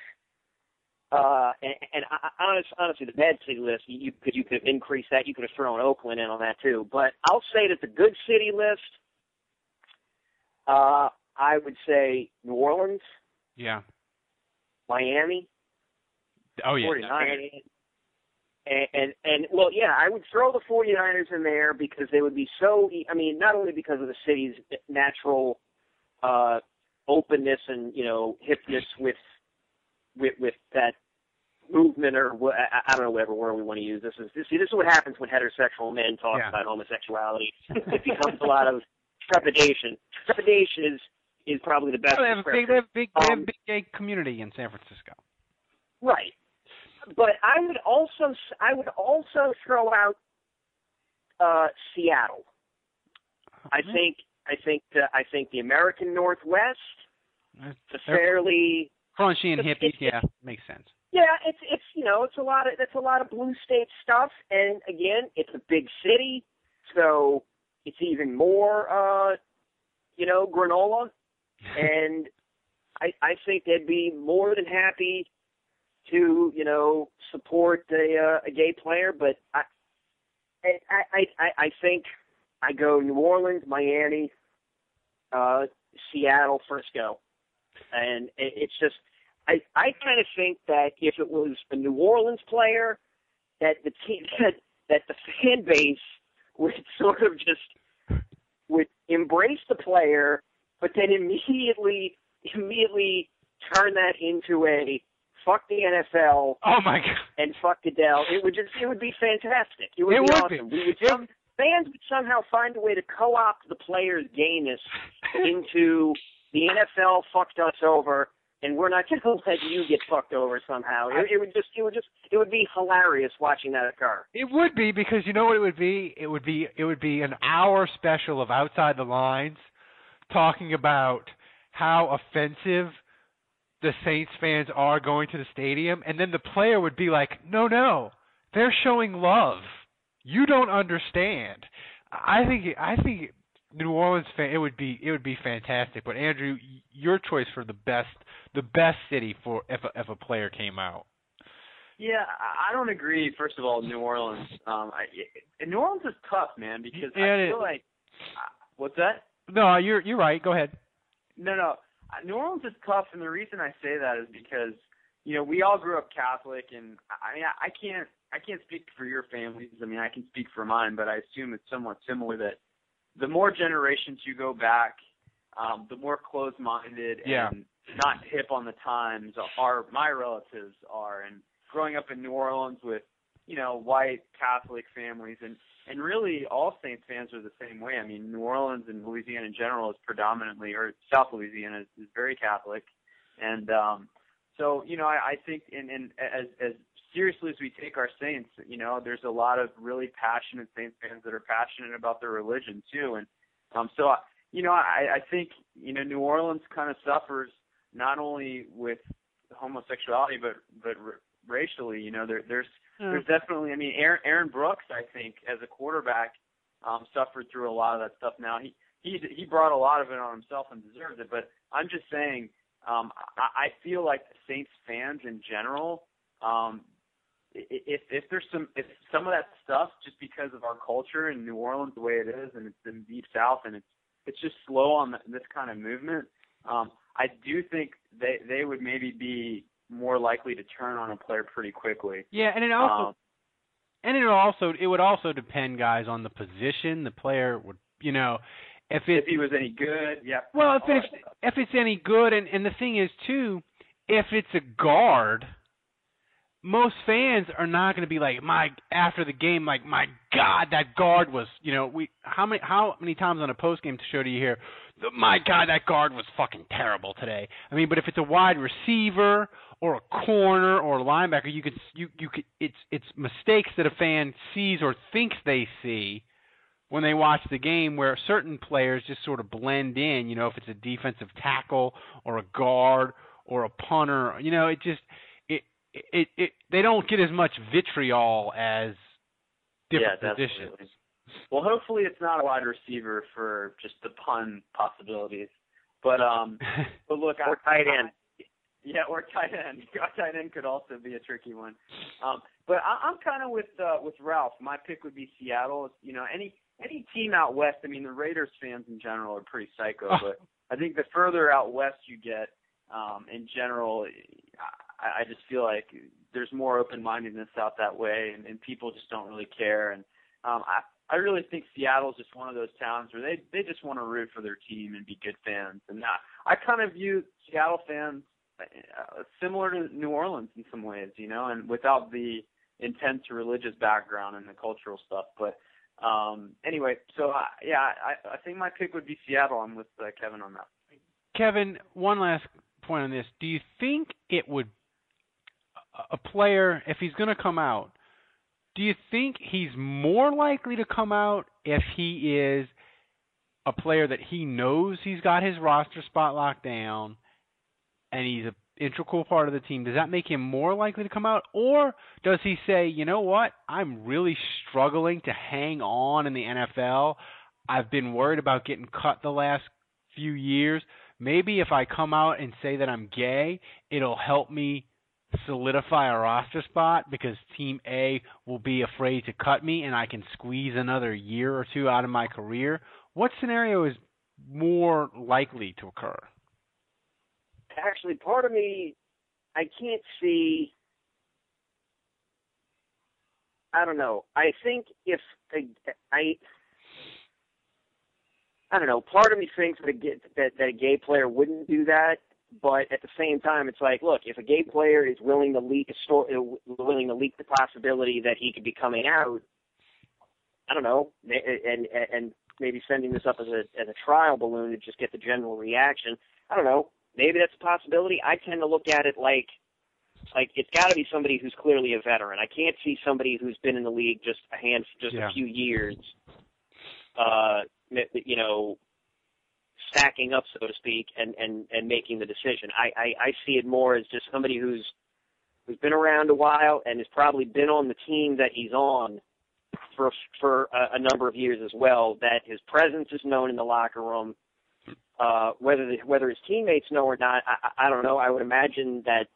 Uh, and, and I- honest, honestly, the bad city list, you could you could have increased that. You could have thrown Oakland in on that too. But I'll say that the good city list, uh, I would say New Orleans, Yeah. Miami, Oh yeah. 49ers. And, and and well, yeah, I would throw the 49ers in there because they would be so. I mean, not only because of the city's natural uh, openness and you know hipness with with with that movement or I, I don't know whatever word we want to use. This is this, see this is what happens when heterosexual men talk Yeah. about homosexuality. it becomes a lot of trepidation. Trepidation is is probably the best. Oh, they have a big, they have a big, they have a Um, big gay community in San Francisco. Right. But I would also I would also throw out uh, Seattle. I Mhm. think I think the, I think the American Northwest, They're the fairly crunchy and it's- hippies. it's- Yeah, makes sense. yeah, it's it's you know it's a lot of it's a lot of blue state stuff, and again it's a big city, so it's even more uh, you know granola, and I I think they'd be more than happy to you know support a uh, a gay player, but I I I I, think I go New Orleans, Miami, uh, Seattle, Frisco, and it, it's just I I kind of think that if it was a New Orleans player, that the team that that the fan base would sort of just would embrace the player, but then immediately immediately turn that into a fuck the NFL Oh my god. and fuck Goodell. It would just it would be fantastic. It would It be would be. awesome. We would some fans would somehow find a way to co-opt the player's gayness into the NFL fucked us over, and we're not going to let you get fucked over somehow. It, it would just it would just it would be hilarious watching that occur. It would be because you know what it would be. It would be it would be an hour special of outside the lines, talking about how offensive the Saints fans are going to the stadium, and then the player would be like, "No, no, they're showing love. You don't understand." I think I think New Orleans fan it would be it would be fantastic. But Andrew, your choice for the best the best city for if a, if a player came out. Yeah, I don't agree. First of all, New Orleans. Um, I, New Orleans is tough, man, because Yeah, I feel is. like. What's that? No, you're you're right. Go ahead. No, no. Uh, New Orleans is tough, and the reason I say that is because you know we all grew up Catholic, and I mean I I can't I can't speak for your families. I mean I can speak for mine, but I assume it's somewhat similar that the more generations you go back, um, the more closed-minded Yeah. and not hip on the times are my relatives are. And growing up in New Orleans with you know white Catholic families, and and really all Saints fans are the same way. I mean New Orleans and Louisiana in general is predominantly, or South Louisiana is, is very Catholic, and um, so you know I, I think in, in as as seriously as we take our Saints, you know there's a lot of really passionate Saints fans that are passionate about their religion too, and um, so I, you know I, I think you know New Orleans kind of suffers not only with homosexuality but but r- racially. You know there there's there's definitely I mean Aaron, Aaron Brooks I think as a quarterback um, suffered through a lot of that stuff. Now he he he brought a lot of it on himself and deserves it, but I'm just saying um, I, I feel like the Saints fans in general. Um, i- if if there's some if some of that stuff just because of our culture in New Orleans the way it is and it's in deep south and it's it's just slow on the, this kind of movement um I do think they they would maybe be more likely to turn on a player pretty quickly Yeah, and it also um, and it also it would also depend, guys, on the position the player would. You know, if it if he was any good yeah well, if all it's if it's any good, and and the thing is too, if it's a guard, most fans are not going to be like my after the game like my God that guard was you know we how many how many times on a post game show do you hear my God that guard was fucking terrible today I mean but if it's a wide receiver or a corner or a linebacker you could you you could it's it's mistakes that a fan sees or thinks they see when they watch the game where certain players just sort of blend in you know if it's a defensive tackle or a guard or a punter you know it just it it, it they don't get as much vitriol as different yeah, positions. definitely. Well, hopefully it's not a wide receiver for just the pun possibilities. But um, but look, Or I, tight end. Yeah, or tight end. tight end could also be a tricky one. Um, but I, I'm kind of with uh, with Ralph. My pick would be Seattle. You know, any any team out west. I mean, the Raiders fans in general are pretty psycho, but I think the further out west you get, um, in general, I, I just feel like there's more open-mindedness out that way, and, and people just don't really care. And um, I I really think Seattle's just one of those towns where they they just want to root for their team and be good fans. And I, I kind of view Seattle fans uh, similar to New Orleans in some ways, you know, and without the intense religious background and the cultural stuff. But um anyway, so I, yeah, I I think my pick would be Seattle. I'm with uh, Kevin on that. Kevin, one last point on this. Do you think it would a player if he's going to come out? Do you think he's more likely to come out if he is a player that he knows he's got his roster spot locked down and he's an integral part of the team? Does that make him more likely to come out or does he say, "You know what? I'm really struggling to hang on in the NFL. I've been worried about getting cut the last few years. Maybe if I come out and say that I'm gay, it'll help me solidify a roster spot because team A will be afraid to cut me and I can squeeze another year or two out of my career. What scenario is more likely to occur? Actually part of me I can't see I don't know. I think if I, I don't know, part of me thinks that a, ga- that that a gay player wouldn't do that, but at the same time it's like, look, if a gay player is willing to leak story uh, willing to leak the possibility that he could be coming out, I don't know, and and, and maybe sending this up as a as a trial balloon to just get the general reaction. I don't know. Maybe that's a possibility. I tend to look at it like like it's got to be somebody who's clearly a veteran. I can't see somebody who's been in the league just a hand just Yeah. a few years uh you know stacking up, so to speak, and and and making the decision. I, I I see it more as just somebody who's who's been around a while and has probably been on the team that he's on for for a, a number of years as well. That his presence is known in the locker room. Uh, whether the, whether his teammates know or not, I, I don't know. I would imagine that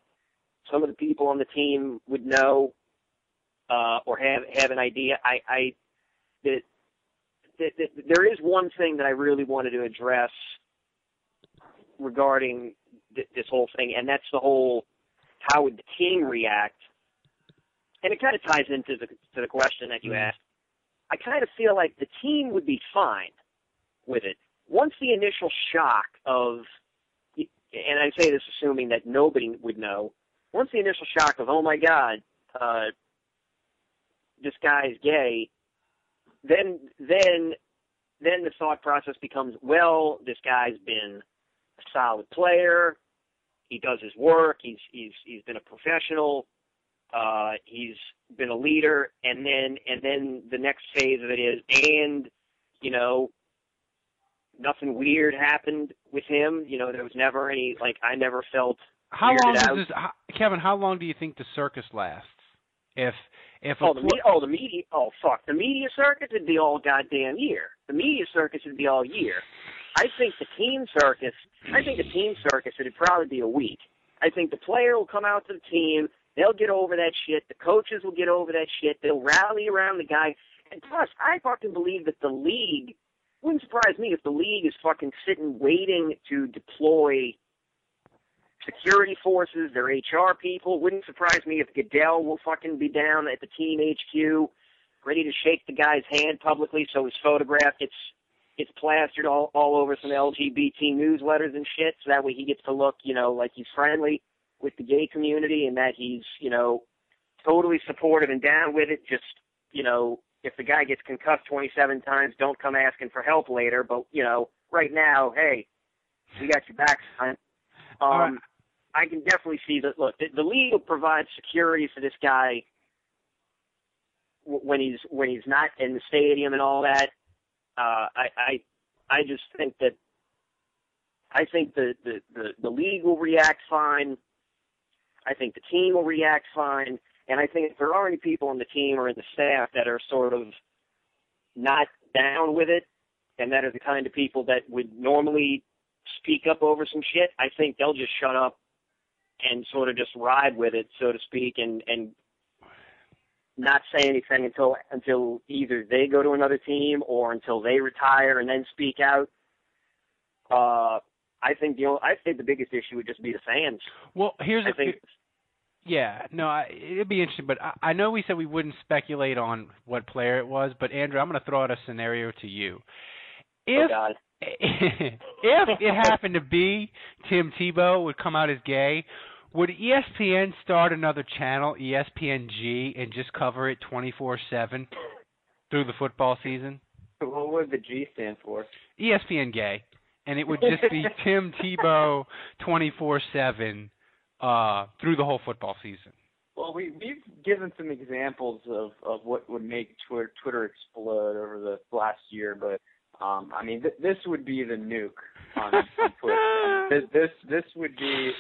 some of the people on the team would know uh, or have have an idea. I, I that, that, that there is one thing that I really wanted to address regarding th- this whole thing, and that's the whole how would the team react? And it kind of ties into the to the question that you Mm-hmm. asked. I kind of feel like the team would be fine with it once the initial shock of, and I say this assuming that nobody would know. Once the initial shock of, oh my God, uh, this guy's gay, then then then the thought process becomes, well, this guy's been a solid player. He does his work. He's he's he's been a professional. Uh, he's been a leader, and then and then the next phase of it is, and you know, nothing weird happened with him. You know, there was never any like I never felt. How long out. does this, how, Kevin? How long do you think the circus lasts? If if a Oh, the me- oh the media oh fuck the media circus would be all goddamn year. The media circus would be all year. I think the team circus. I think the team circus would probably be a week. I think the player will come out to the team. They'll get over that shit. The coaches will get over that shit. They'll rally around the guy. And plus, I fucking believe that the league wouldn't surprise me if the league is fucking sitting waiting to deploy security forces, their HR people. Wouldn't surprise me if Goodell will fucking be down at the team HQ, ready to shake the guy's hand publicly so his photograph gets gets plastered all all over some LGBT newsletters and shit, so that way he gets to look, you know, like he's friendly with the gay community and that he's, you know, totally supportive and down with it. Just, you know, if the guy gets concussed 27 times, don't come asking for help later. But you know, right now, hey, we got your back, son. Um, right. I can definitely see that. Look, the, the league will provide security for this guy when he's when he's not in the stadium and all that. Uh, I I I just think that I think the, the the the league will react fine. I think the team will react fine, and I think if there are any people on the team or in the staff that are sort of not down with it, and that are the kind of people that would normally speak up over some shit, I think they'll just shut up and sort of just ride with it, so to speak, and and not say anything until until either they go to another team or until they retire and then speak out. Uh, I think the only, I think the biggest issue would just be the fans. well, here's I a think Yeah, no, I, it'd be interesting, but I, I know we said we wouldn't speculate on what player it was, but Andrew, I'm going to throw out a scenario to you. oh If God, if it happened to be Tim Tebow would come out as gay, would ESPN start another channel, ESPNG, and just cover it 24/7 through the football season? What would the G stand for? ESPN gay, and it would just be Tim Tebow 24/7 uh, through the whole football season. Well, we we've given some examples of of what would make Twitter, Twitter explode over the last year, but um, I mean th- this would be the nuke on, on Twitter. This this this would be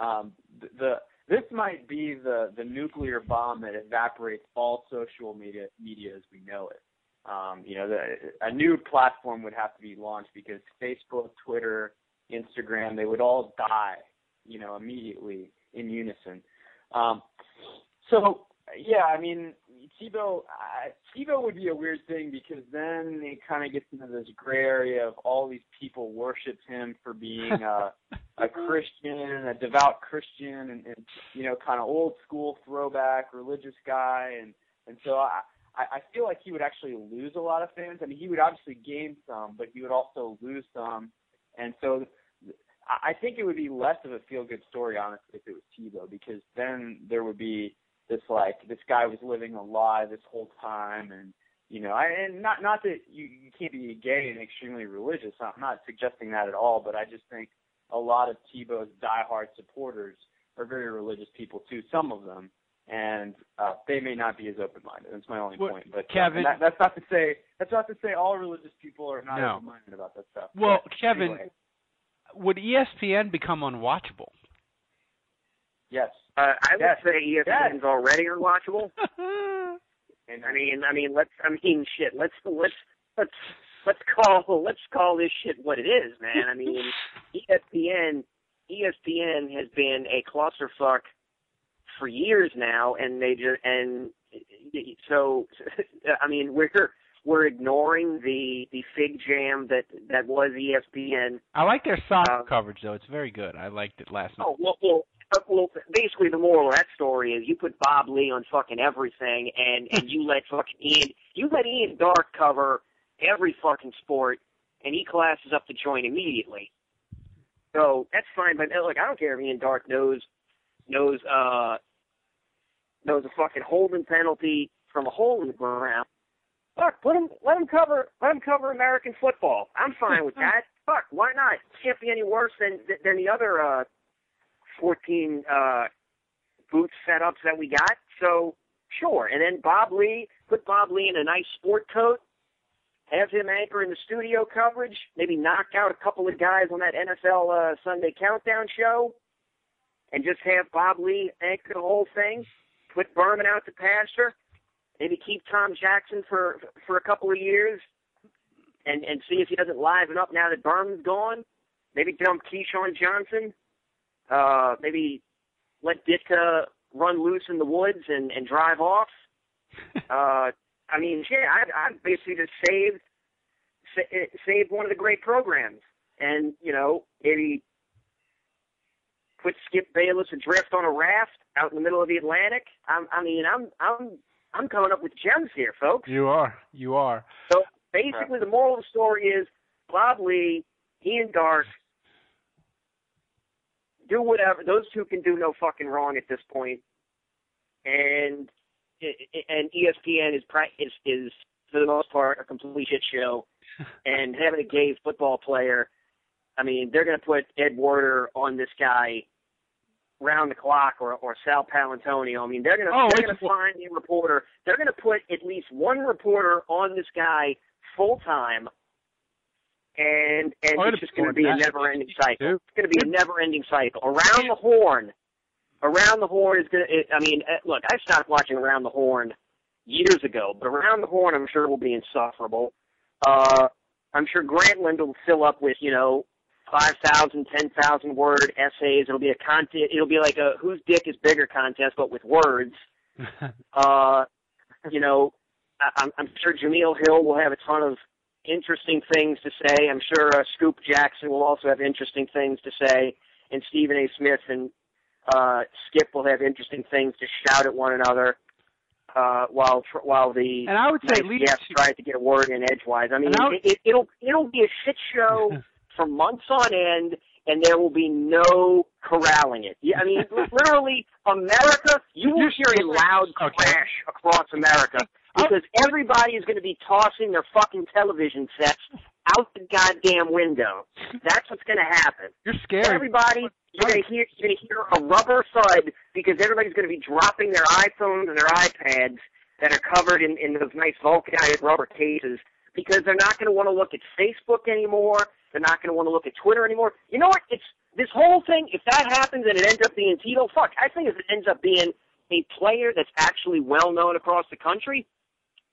um, the, the this might be the the nuclear bomb that evaporates all social media media as we know it. Um, you know, the, a new platform would have to be launched because Facebook, Twitter, Instagram, they would all die, you know, immediately in unison. Um, so yeah, I mean, Tebow, uh, Tebow would be a weird thing because then it kind of gets into this gray area of all these people worship him for being a, a Christian, a devout Christian, and, and you know, kind of old school throwback religious guy, and and so I. I I feel like he would actually lose a lot of fans. I mean, he would obviously gain some, but he would also lose some. And so I I think it would be less of a feel good story, honestly, if it was Tebow, because then there would be this like this guy was living a lie this whole time, and you know, I, and not not that you you can't be gay and extremely religious. I'm not suggesting that at all, but I just think a lot of Tebow's diehard supporters are very religious people too. Some of them, and uh, they may not be as open-minded. That's my only Well, point. But uh, Kevin- and that, that's not to say that's not to say all religious people are not No. open-minded about that stuff. Well, But Kevin, anyway, would ESPN become unwatchable? yes. Uh, I would Yes. say E ESPN's already unwatchable. And I mean, I mean, let's, I mean, shit. Let's let's let's let's call let's call this shit what it is, man. I mean, ESPN ESPN has been a clusterfuck for years now, and they just and so I mean, we're we're ignoring the the fig jam that that was ESPN. I like their soccer Uh, coverage though. It's very good. I liked it last night. Oh well, well, uh, well, basically the moral of that story is you put Bob Ley on fucking everything, and and you let fucking Ian, you let Ian Darke cover every fucking sport, and he classes up the joint immediately. So that's fine, but look, I don't care if Ian Darke knows knows uh knows a fucking holding penalty from a hole in the ground. Fuck, let him, let him cover, let him cover American football. I'm fine with that. Fuck, why not? Can't be any worse than than the other uh 14 uh, boot setups that we got. So sure. And then Bob Ley, put Bob Ley in a nice sport coat, have him anchor in the studio coverage, maybe knock out a couple of guys on that NFL uh, Sunday Countdown show, and just have Bob Ley anchor the whole thing. Put Berman out to pasture. Maybe keep Tom Jackson for for a couple of years, and and see if he doesn't liven up now that Berman's gone. Maybe dump Keyshawn Johnson uh, maybe let Ditka run loose in the woods and, and drive off. Uh, I mean, shit, I, I basically just saved sa- saved one of the great programs, and you know, maybe put Skip Bayless adrift on a raft out in the middle of the Atlantic. I'm, I mean, I'm I'm I'm coming up with gems here, folks. You are. You are. So basically, the moral of the story is Bob Ley, Ian Darke, do whatever. Those two can do no fucking wrong at this point. and and ESPN is is is for the most part a complete shit show, and having a gay football player. I mean, they're going to put Ed Werder on this guy round the clock, or or Sal Paolantonio. I mean, they're going to Oh, they're going to find a reporter. They're going to put at least one reporter on this guy full time, and and Oh, it's just going to be a never-ending cycle. It's going to be a never-ending cycle. Around the Horn, Around the Horn is going to. I mean, eh, look, I stopped watching Around the Horn years ago, but Around the Horn, I'm sure will be insufferable. Uh, I'm sure Grantland will fill up with you know. Five thousand, ten thousand word essays. It'll be a content. It'll be like a whose dick is bigger contest, but with words. Uh, you know, I, I'm, I'm sure Jemele Hill will have a ton of interesting things to say. I'm sure uh, Scoop Jackson will also have interesting things to say, and Stephen A. Smith and uh, Skip will have interesting things to shout at one another. Uh, while tr- while the and I would say nice leadership. tries to get a word in edgewise. I mean, I would- it, it, it'll it'll be a shit show for months on end, and there will be no corralling it. Yeah, I mean, literally, America. You will hear a loud Okay. crash across America because everybody is going to be tossing their fucking television sets out the goddamn window. That's what's going to happen. You're scared. Everybody, you're going to hear you're going to hear a rubber thud because everybody's going to be dropping their iPhones and their iPads that are covered in in those nice vulcanized rubber cases because they're not going to want to look at Facebook anymore. They're not going to want to look at Twitter anymore. You know what? It's this whole thing. If that happens and it ends up being Tito, fuck. I think if it ends up being a player that's actually well known across the country,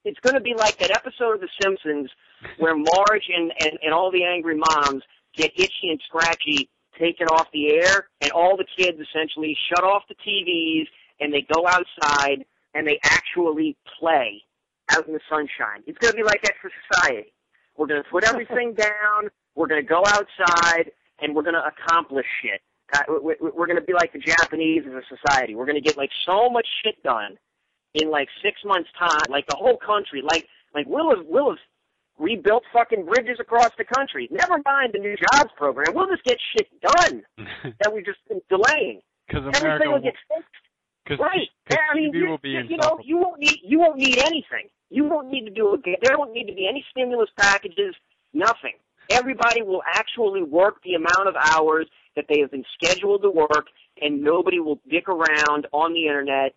it's going to be like that episode of The Simpsons where Marge and, and, and all the angry moms get itchy and scratchy taken off the air, and all the kids essentially shut off the TVs and they go outside and they actually play out in the sunshine. It's going to be like that for society. We're going to put everything down. We're going to go outside and we're going to accomplish shit. We- we- We're going to be like the Japanese as a society. We're going to get like so much shit done in like six months' time, like the whole country. Like like we'll have we'll have rebuilt fucking bridges across the country. Never mind the new jobs program. We'll just get shit done that we've just been delaying. Because America, will get fixed. because Right. Yeah, I mean, you, will be you, you know, you won't need you won't need anything. You won't need to do a there won't need to be any stimulus packages. Nothing. Everybody will actually work the amount of hours that they have been scheduled to work, and nobody will dick around on the internet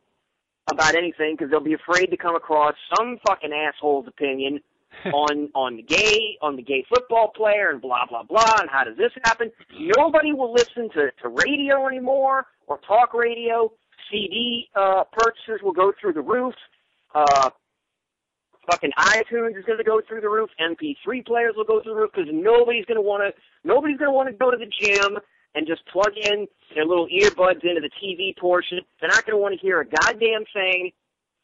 about anything because they'll be afraid to come across some fucking asshole's opinion on on the gay on the gay football player and blah blah blah and how does this happen? Nobody will listen to to radio anymore or talk radio. CD uh, purchases will go through the roof. Uh, fucking iTunes is going to go through the roof. MP3 players will go through the roof because nobody's going to want to. Nobody's going to want to go to the gym and just plug in their little earbuds into the TV portion. They're not going to want to hear a goddamn thing.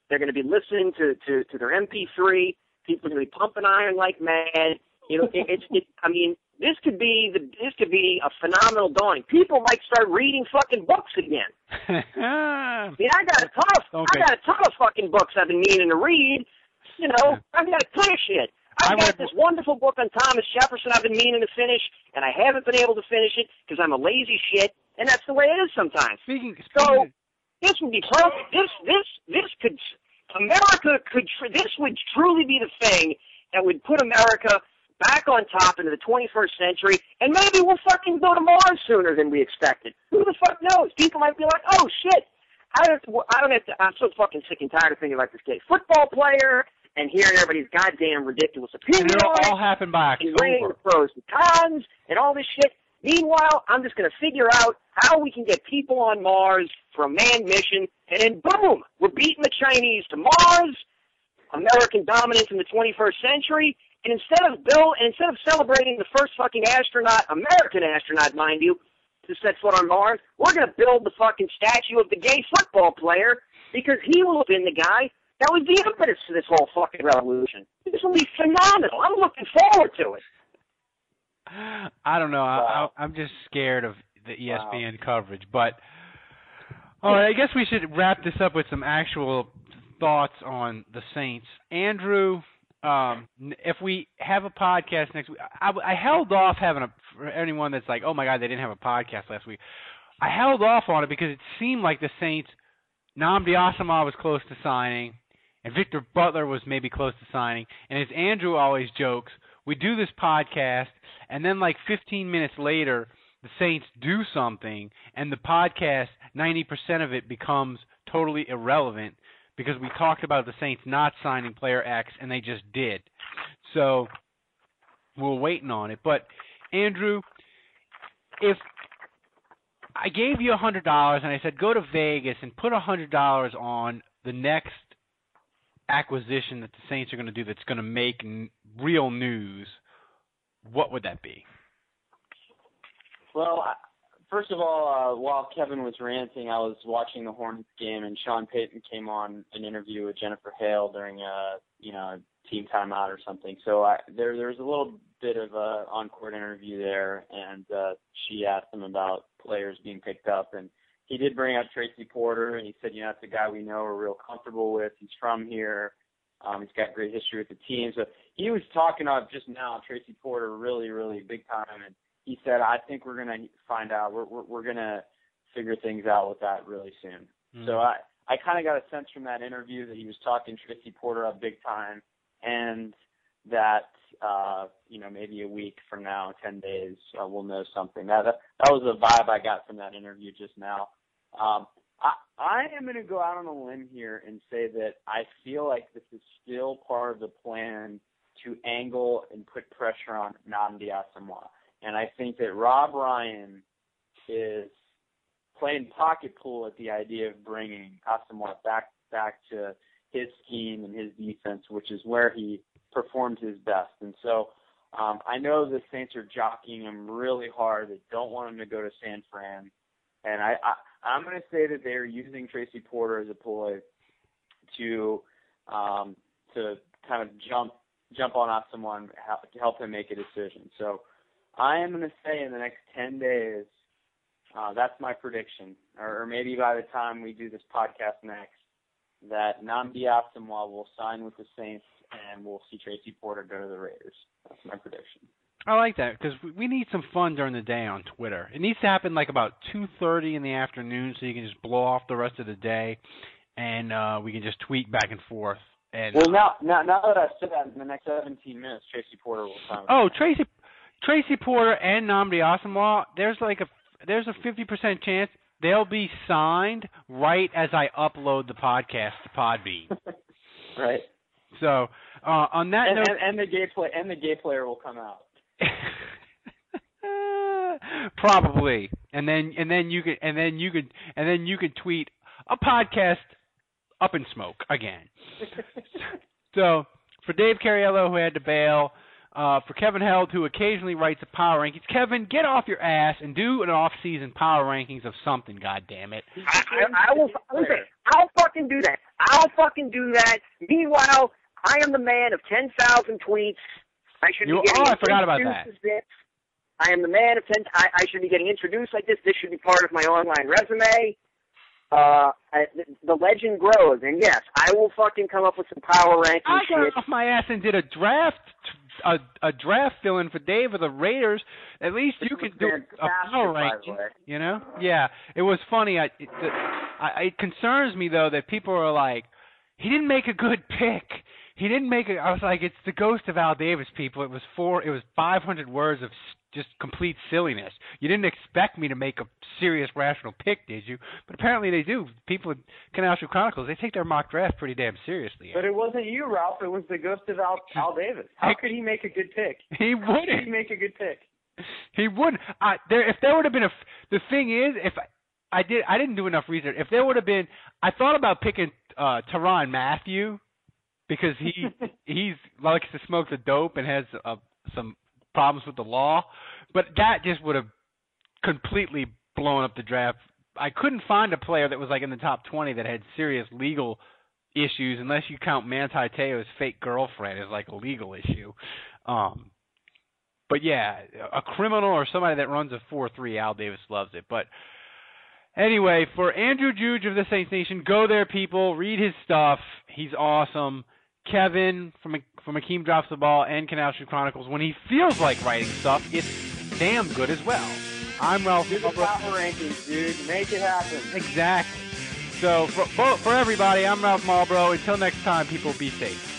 They're going to be listening to to, to their MP3. People are going to be pumping iron like mad. You know, it, it's. It, I mean, this could be the. This could be a phenomenal dawning. People might start reading fucking books again. I mean, I got a ton of. Okay. I got a ton of fucking books I've been meaning to read. You know, I've got a ton of shit. I I've got read- this wonderful book on Thomas Jefferson I've been meaning to finish, and I haven't been able to finish it because I'm a lazy shit, and that's the way it is sometimes. Speaking, So this would be perfect. This this this could America could tr- this would truly be the thing that would put America back on top into the 21st century, and maybe we'll fucking go to Mars sooner than we expected. Who the fuck knows? People might be like, oh shit. I don't, I don't have to, I'm so fucking sick and tired of thinking like this gay football player and hearing everybody's goddamn ridiculous and it'll all happen by and weighing the pros and cons and all this shit. Meanwhile, I'm just going to figure out how we can get people on Mars for a manned mission, and then boom, we're beating the Chinese to Mars, American dominance in the 21st century, and instead of Bill, and instead of celebrating the first fucking astronaut, American astronaut, mind you, to set foot on Mars, we're going to build the fucking statue of the gay football player because he will have been the guy that was the impetus to this whole fucking revolution. This will be phenomenal. I'm looking forward to it. I don't know. Wow. I, I'm just scared of the E Wow. ESPN coverage. But all right, I guess we should wrap this up with some actual thoughts on the Saints. Andrew, um, if we have a podcast next week, I, I held off having a for anyone that's like, oh my god, they didn't have a podcast last week. I held off on it because it seemed like the Saints, Nnamdi Asomugha was close to signing, and Victor Butler was maybe close to signing. And as Andrew always jokes, we do this podcast, and then like 15 minutes later, the Saints do something, and the podcast, 90% of it becomes totally irrelevant because we talked about the Saints not signing player X, and they just did. So we're waiting on it. But Andrew, if I gave you a hundred dollars and I said go to Vegas and put a hundred dollars on the next acquisition that the Saints are going to do that's going to make n- real news, what would that be? Well, first of all, uh, while Kevin was ranting, I was watching the Hornets game, and Sean Payton came on an interview with Jennifer Hale during a you know team timeout or something. So I, there there was a little bit of a on-court interview there, and uh, she asked him about players being picked up, and he did bring up Tracy Porter, and he said, you know, that's a guy we know we're real comfortable with. He's from here. Um, he's got great history with the team. So he was talking about just now Tracy Porter really, really big time, and he said, I think we're gonna find out. We're we're, we're gonna figure things out with that really soon. Hmm. So I I kind of got a sense from that interview that he was talking Tracy Porter up big time, and that uh, you know maybe a week from now, ten days, uh, we'll know something. That that that was the vibe I got from that interview just now. Um, I I am going to go out on a limb here and say that I feel like this is still part of the plan to angle and put pressure on Nnamdi Asomugha. And I think that Rob Ryan is playing pocket pool at the idea of bringing Asomugha back back to his scheme and his defense, which is where he performed his best. And so um, I know the Saints are jockeying him really hard. They don't want him to go to San Fran, and I I'm going to say that they're using Tracy Porter as a ploy to um, to kind of jump jump on and help, to help him make a decision. So I am going to say in the next 10 days, uh, that's my prediction, or, or maybe by the time we do this podcast next, that Nnamdi Asomugha will sign with the Saints and we'll see Tracy Porter go to the Raiders. That's my prediction. I like that because we need some fun during the day on Twitter. It needs to happen like about two thirty in the afternoon, so you can just blow off the rest of the day, and uh we can just tweet back and forth. And Well, now, now, now that I've said that, in the next 17 minutes, Tracy Porter will sign. Oh, Tracy Tracy Porter and Nnamdi Asomugha, there's like a there's a fifty percent chance they'll be signed right as I upload the podcast to Podbean. right. So uh, on that And, note, and, and the gay play and the gay player will come out. Probably, and then and then you could and then you could and then you could tweet a podcast up in smoke again. so for Dave Cariello who had to bail, uh, for Kevin Held who occasionally writes the power rankings, Kevin, get off your ass and do an off-season power rankings of something. God damn it! I, I, I will. Listen, I'll fucking do that. I'll fucking do that. Meanwhile, I am the man of ten thousand tweets. I should You- be getting oh, I forgot about introduced that. this. I am the man of ten. I, I should be getting introduced like this. This should be part of my online resume. Uh, I, the, the legend grows, and yes, I will fucking come up with some power ranking I shit. got off my ass and did a draft, a, a draft fill in for Dave of the Raiders. At least you can was do a power ranking. You know? Yeah, it was funny. I, it, I, it concerns me though that people are like, he didn't make a good pick. He didn't make it. I was like, it's the ghost of Al Davis, people. It was four. It was 500 words of just complete silliness. You didn't expect me to make a serious, rational pick, did you? But apparently they do. People in Canal Street Chronicles, they take their mock draft pretty damn seriously. But it wasn't you, Ralph. It was the ghost of Al, Al Davis. How could he make a good pick? he How could he make a good pick? He wouldn't. I, there, if there would have been a. The thing is, if I, I did, I didn't do enough research. If there would have been, I thought about picking uh Tyrann Mathieu because he he's likes to smoke the dope and has uh, some problems with the law, but that just would have completely blown up the draft. I couldn't find a player that was like in the top 20 that had serious legal issues unless you count Manti Te'o's fake girlfriend as like a legal issue. Um but yeah, a criminal or somebody that runs a 4-3, Al Davis loves it. But anyway, for Andrew Juge of the Saints Nation, go there, people. Read his stuff. He's awesome. Kevin from from Akeem Drops the Ball and Canal Street Chronicles, when he feels like writing stuff, it's damn good as well. I'm Ralph. Do the power rankings, dude. Make it happen. Exactly. So for, for for everybody, I'm Ralph Marlboro. Until next time, people be safe.